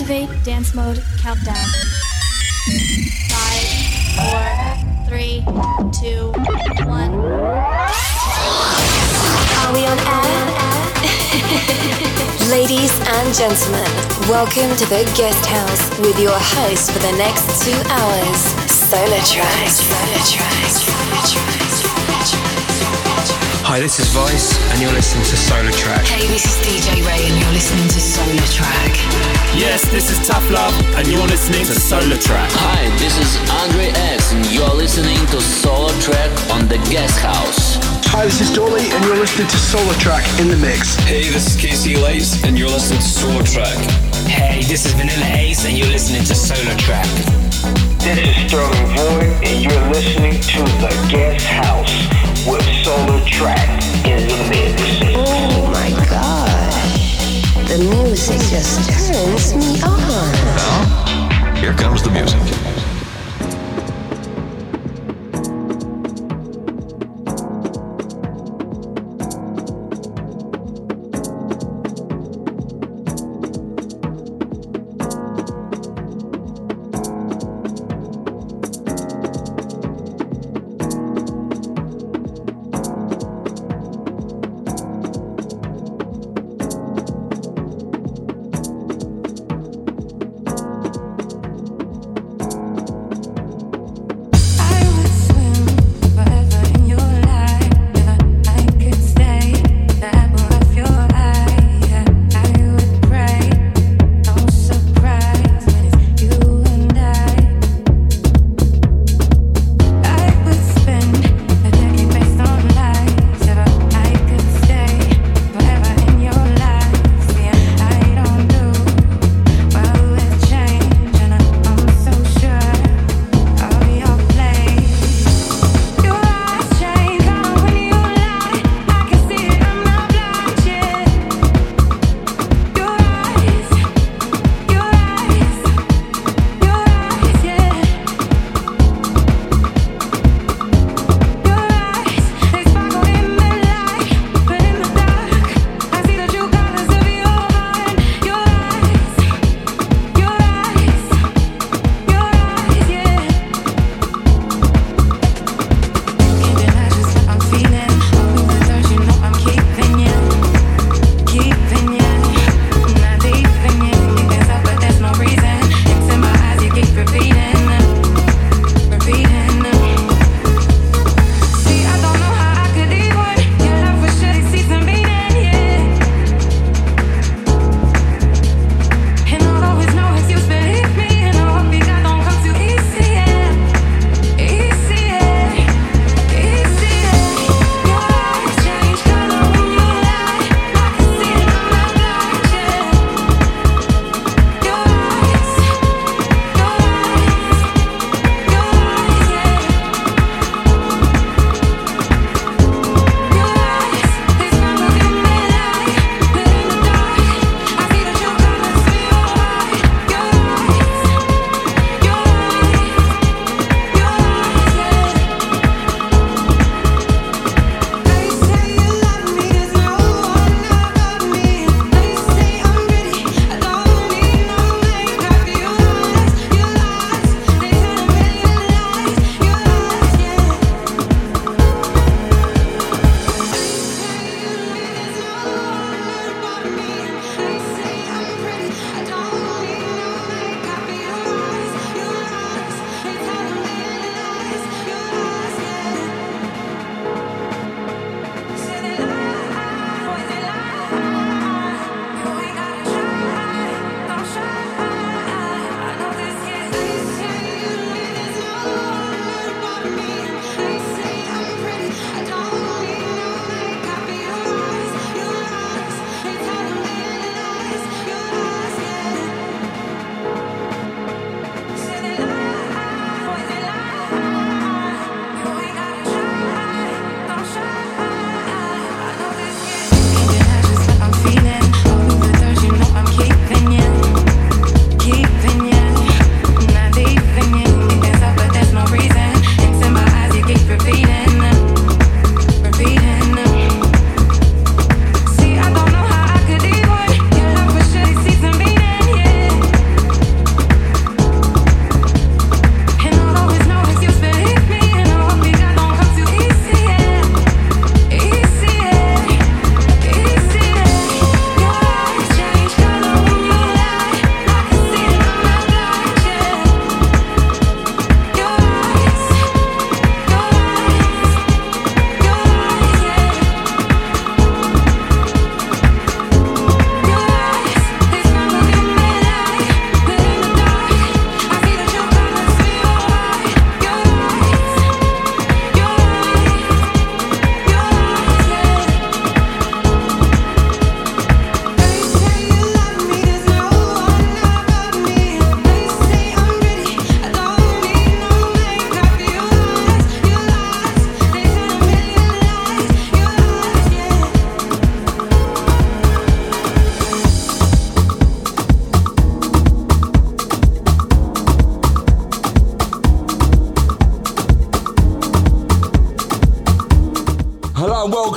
Activate dance mode countdown. Five, four, three, two, one. Are we on air? Ladies and gentlemen, welcome to the guest house with your host for the next two hours, SolarTrak. SolarTrak. Hi, this is Vice, and you're listening to SolarTrak. Hey, this is DJ Rae, and you're listening to SolarTrak. Yes, this is Tough Love, and you're listening to SolarTrak. Hi, this is Andre X, and you're listening to SolarTrak on the Guest House. Hi, this is Dolly, and you're listening to SolarTrak in the mix. Hey, this is Casey Lights, and you're listening to SolarTrak. Hey, this is Vanilla Ace, and you're listening to SolarTrak. This is Sterling Void, and you're listening to the Guest House with SolarTrak in the mix. Oh my god. The music just turns me on. Now, here comes the music.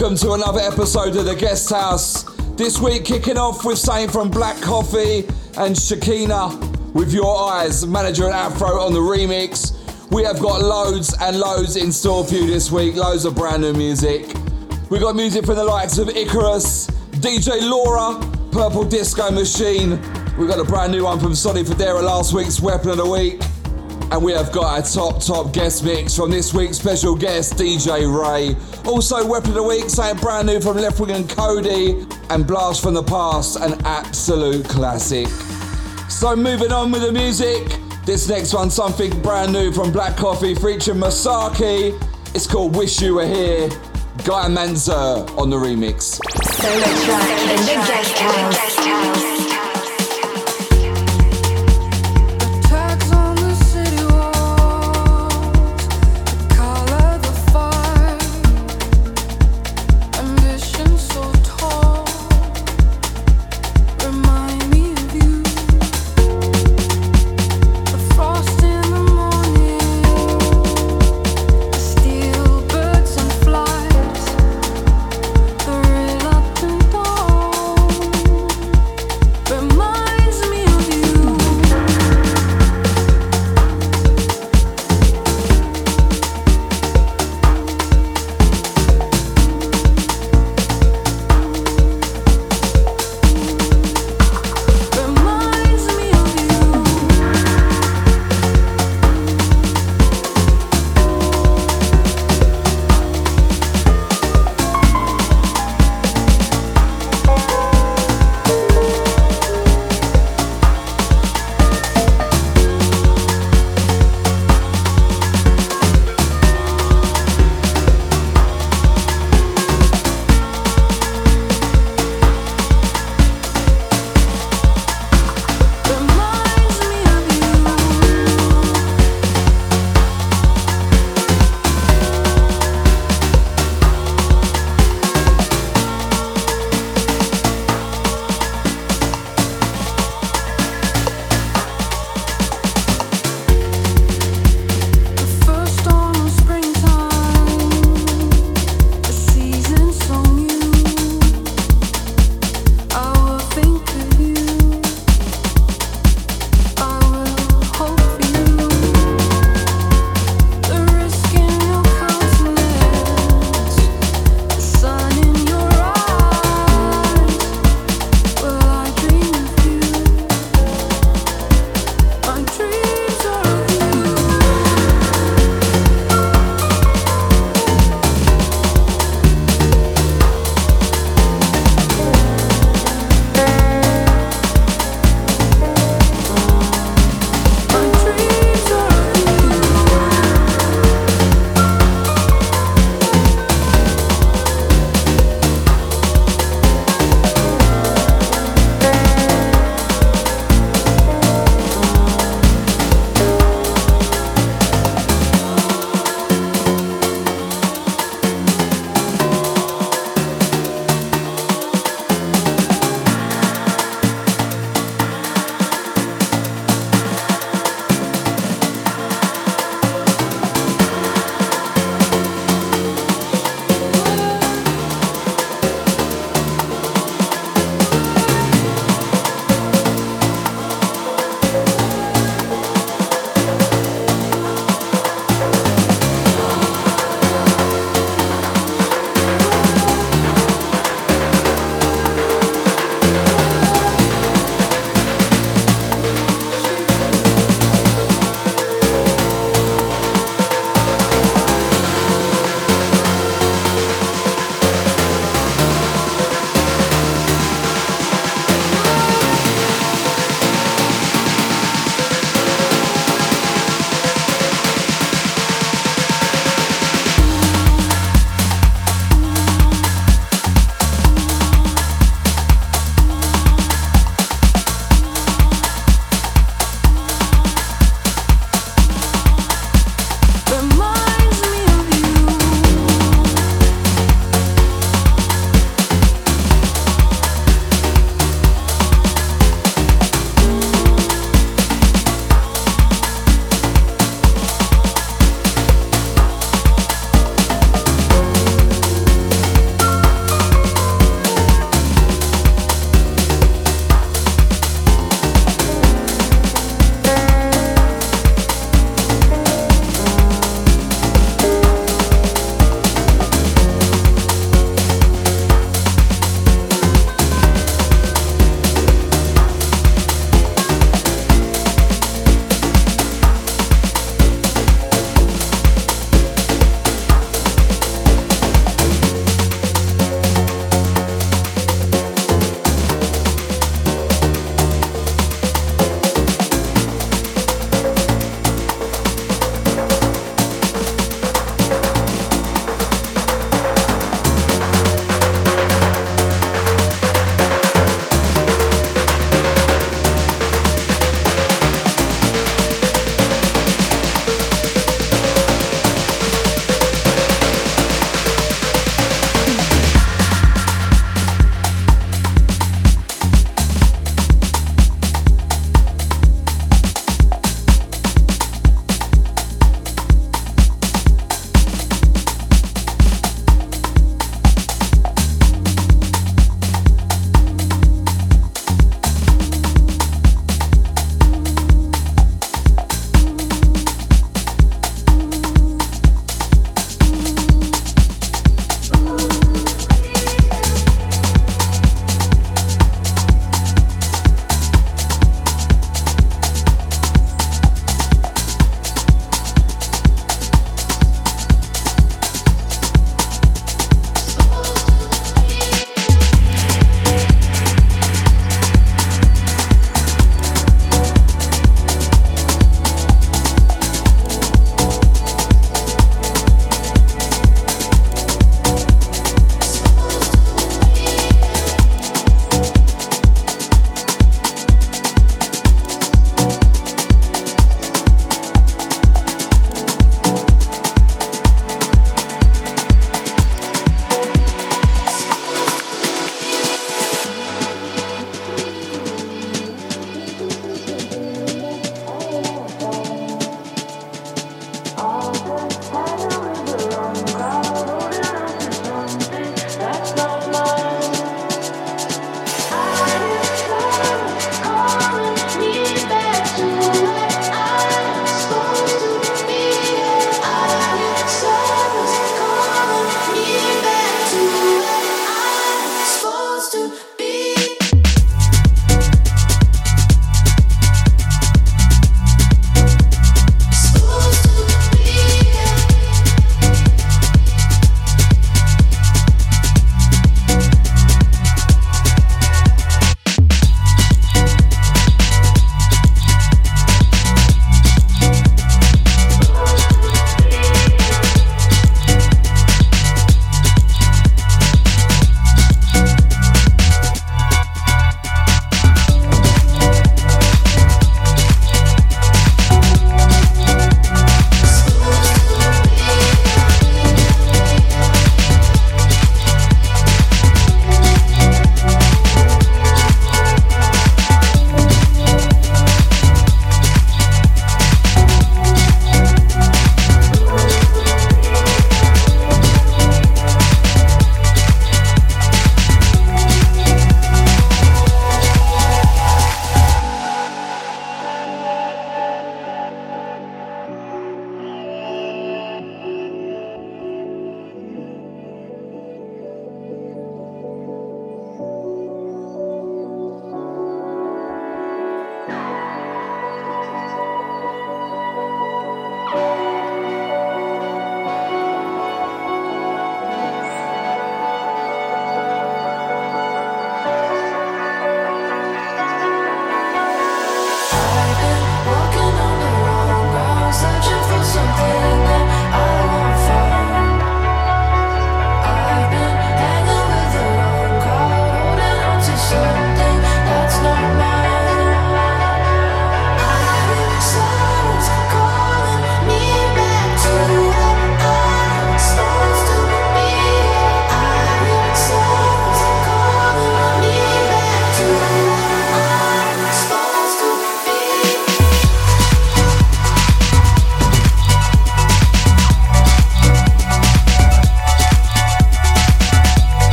Welcome to another episode of The Guest House. This week kicking off with something from Black Coffee and Shakina with Your Eyes, Manager and Afro on the remix. We have got loads and loads in store for you this week, loads of brand new music. We got music from the likes of Icarus, DJ Laura, Purple Disco Machine. We got a brand new one from Sonny Fodera last week's Weapon of the Week. And we have got a top, top guest mix from this week's special guest, DJ Rae. Also, Weapon of the Week, something brand new from Leftwing and Kody, and Blast from the Past, an absolute classic. So, moving on with the music, this next one, something brand new from Black Coffee featuring Msaki. It's called Wish You Were Here. Guy Mantzur on the remix.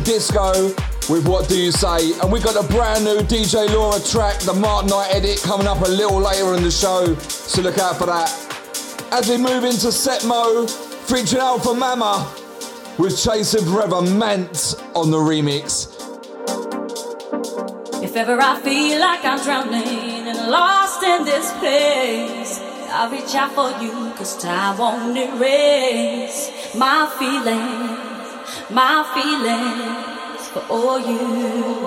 Disco with What Do You Say? And we got a brand new DJ Laura track, the Mark Knight edit, coming up a little later in the show, so look out for that. As we move into set Setmo, featuring Alpha Mama with Chasing Forever Mant on the remix. If ever I feel like I'm drowning and lost in this place, I'll reach out for you, cause time won't erase my feelings, my feelings for all you.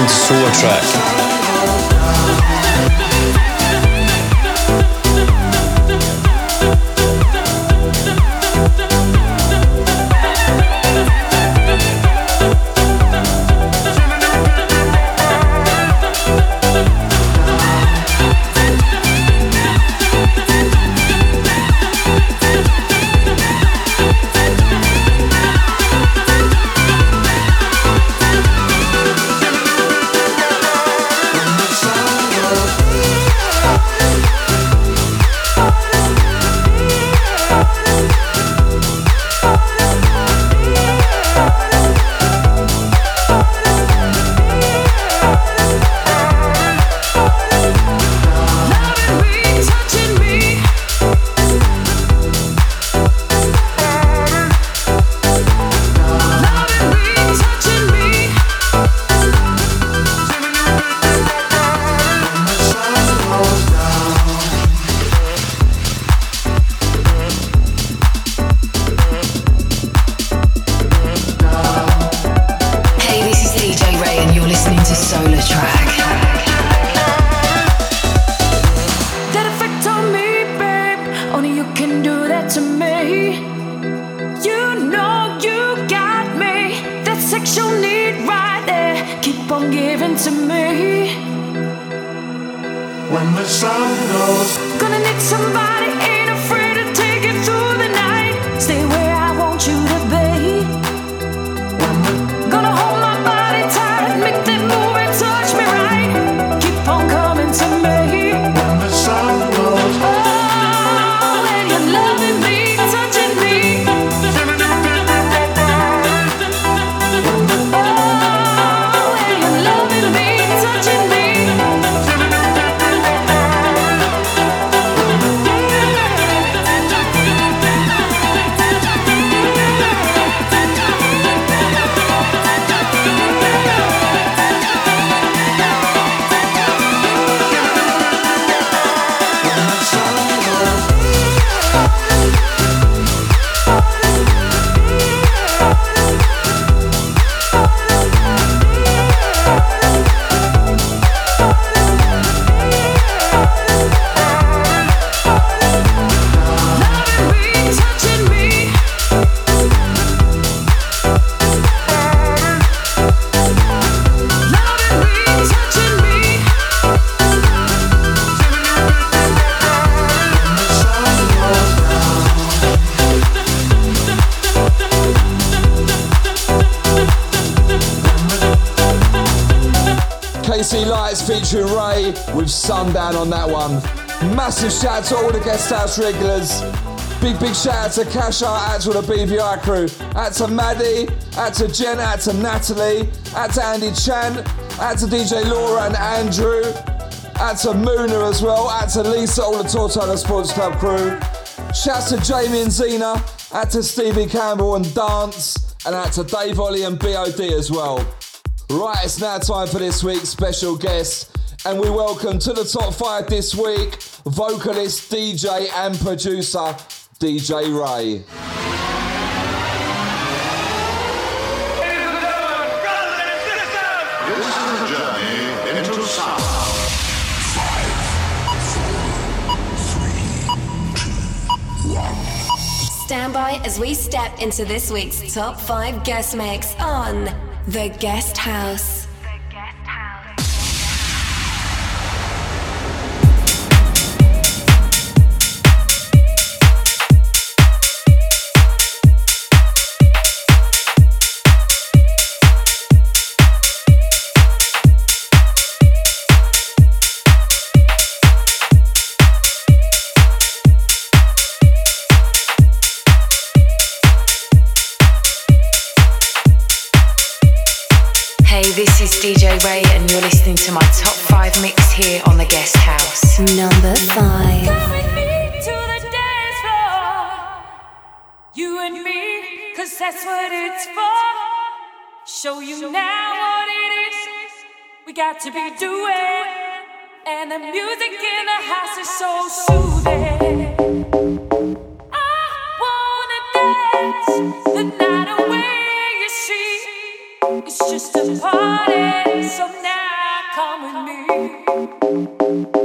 And you're listening to SolarTrak. featuring Rae with Sundown on that one. Massive shout out to all the guest house regulars. Big, big shout out to Cash Art, out to the BVI crew. Out to Maddie, out to Jen, out to Natalie, out to Andy Chan, out to DJ Laura and Andrew, out to Moona as well, out to Lisa, all the Tortona Sports Club crew. Shouts to Jamie and Zena, out to Stevie Campbell and Dance, and out to Dave Ollie and BOD as well. Right, it's now time for this week's special guest, and we welcome to the top five this week vocalist, DJ, and producer DJ Rae. Stand by as we step into this week's top five guest mix on the Guest House. This DJ Rae, and you're listening to my top five mix here on the Guest House. Number five. You and me, cause that's what it's for. Show you now what it is we got to be doing. And the music in the house is so soothing. I wanna dance the night away, just a party, so now come with me.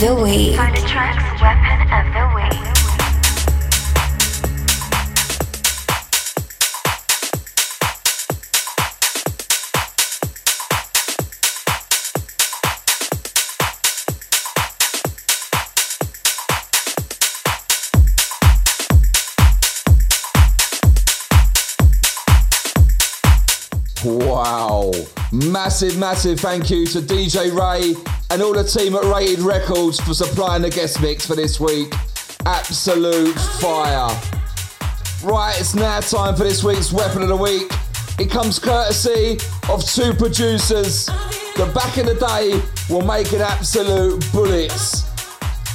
the week. Massive, massive thank you to DJ Rae and all the team at Rated Records for supplying the guest mix for this week. Absolute oh, fire. Right, it's now time for this week's Weapon of the Week. It comes courtesy of two producers that back in the day were making absolute bullets.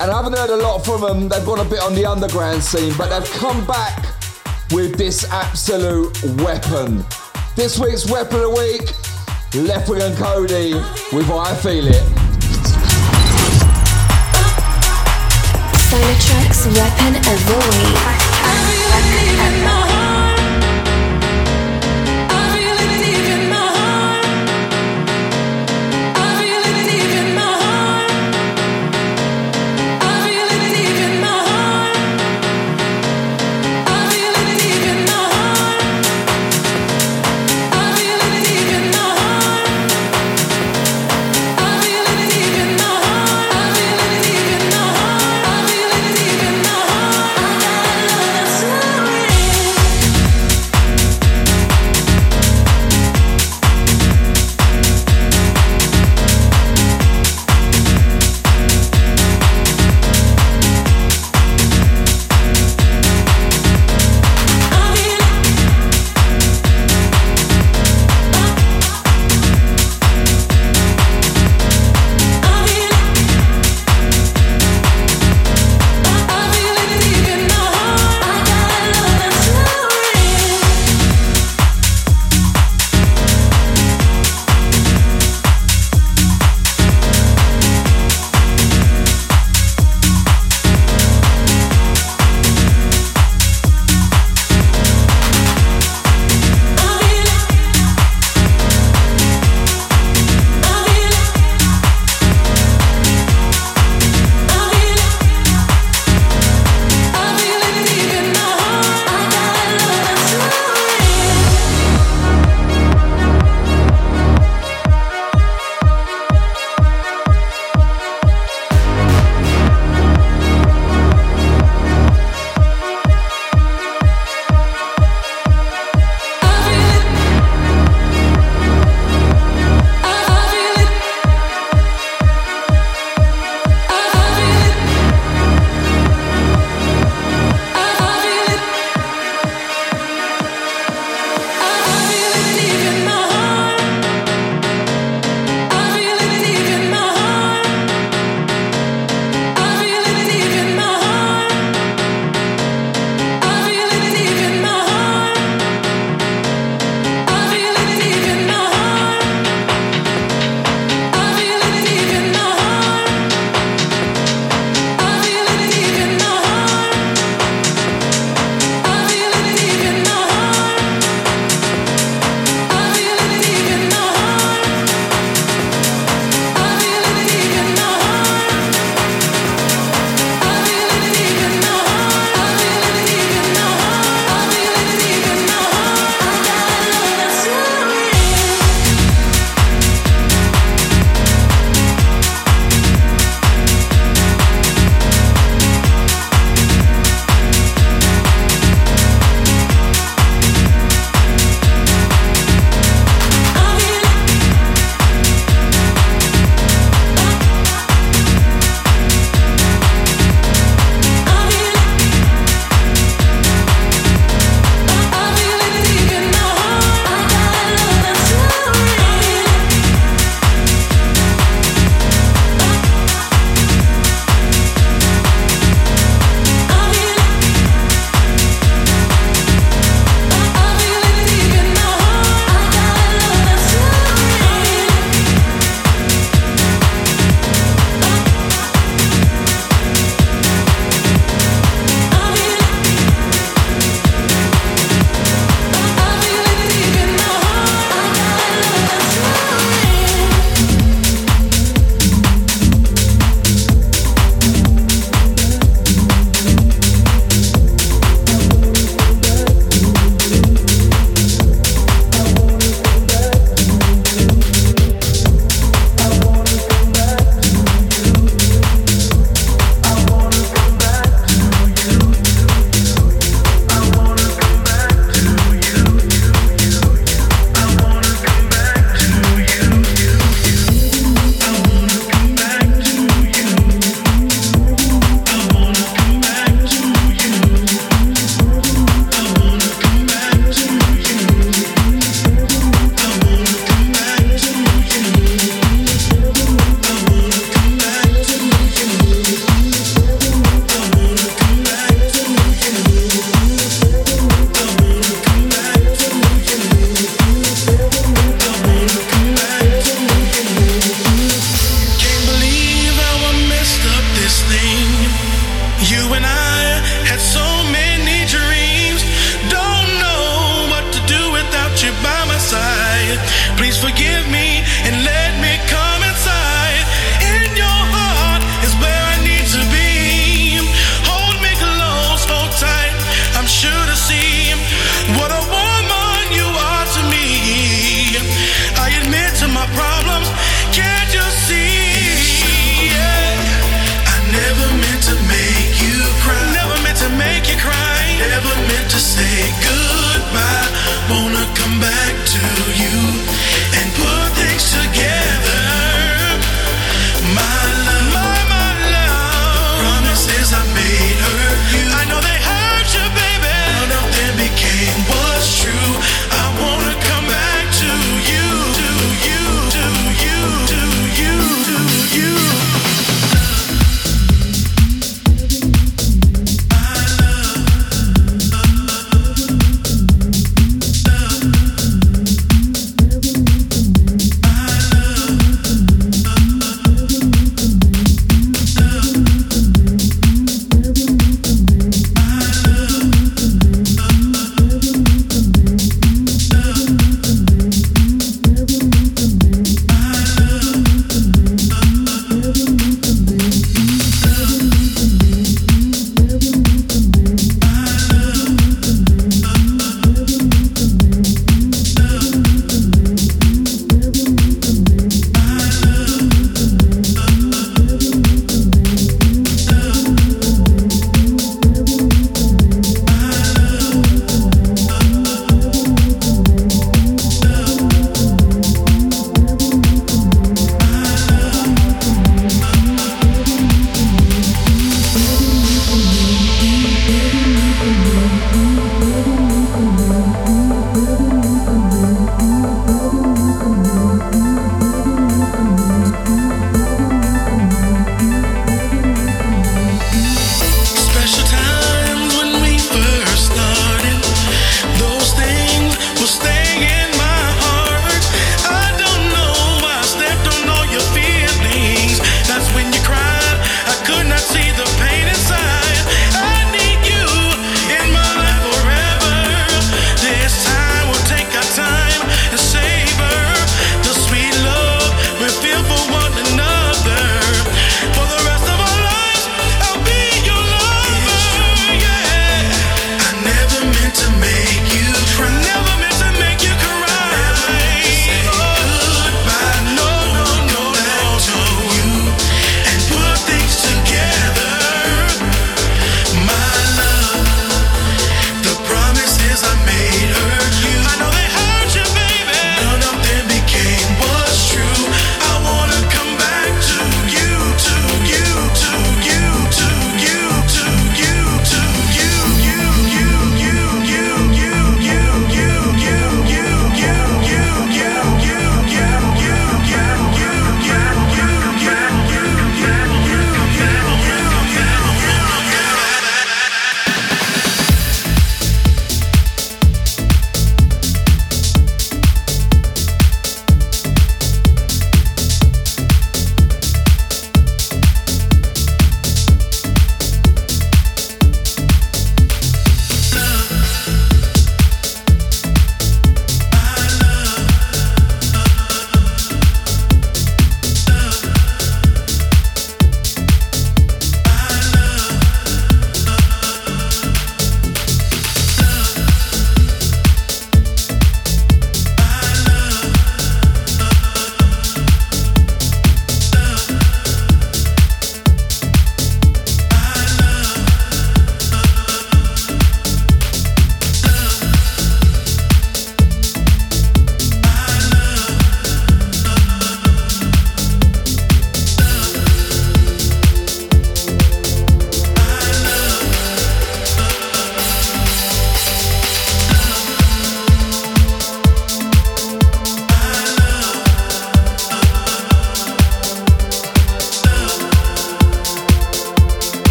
And I haven't heard a lot from them. They've gone a bit on the underground scene, but they've come back with this absolute weapon. This week's Weapon of the Week, Wing and Kody with I Feel It. SolarTrak's Weapon of the Week.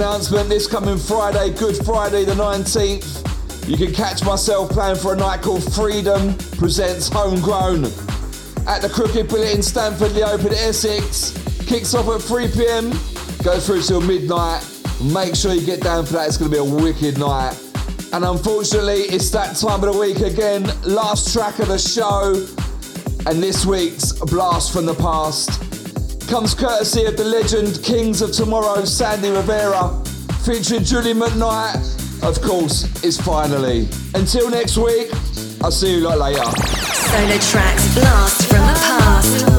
Announcement this coming Friday, Good Friday the 19th. You can catch myself playing for a night called Freedom Presents Homegrown at the Crooked Billet in Stanford-le-Hope Essex. Kicks off at 3 pm, goes through till midnight. Make sure you get down for that, it's going to be a wicked night. And unfortunately, it's that time of the week again. Last track of the show, and this week's Blast from the Past comes courtesy of the legend Kings of Tomorrow, Sandy Rivera, featuring Julie McKnight. Of course, it's finally. Until next week, I'll see you later. Solar Tracks Blast from the Past.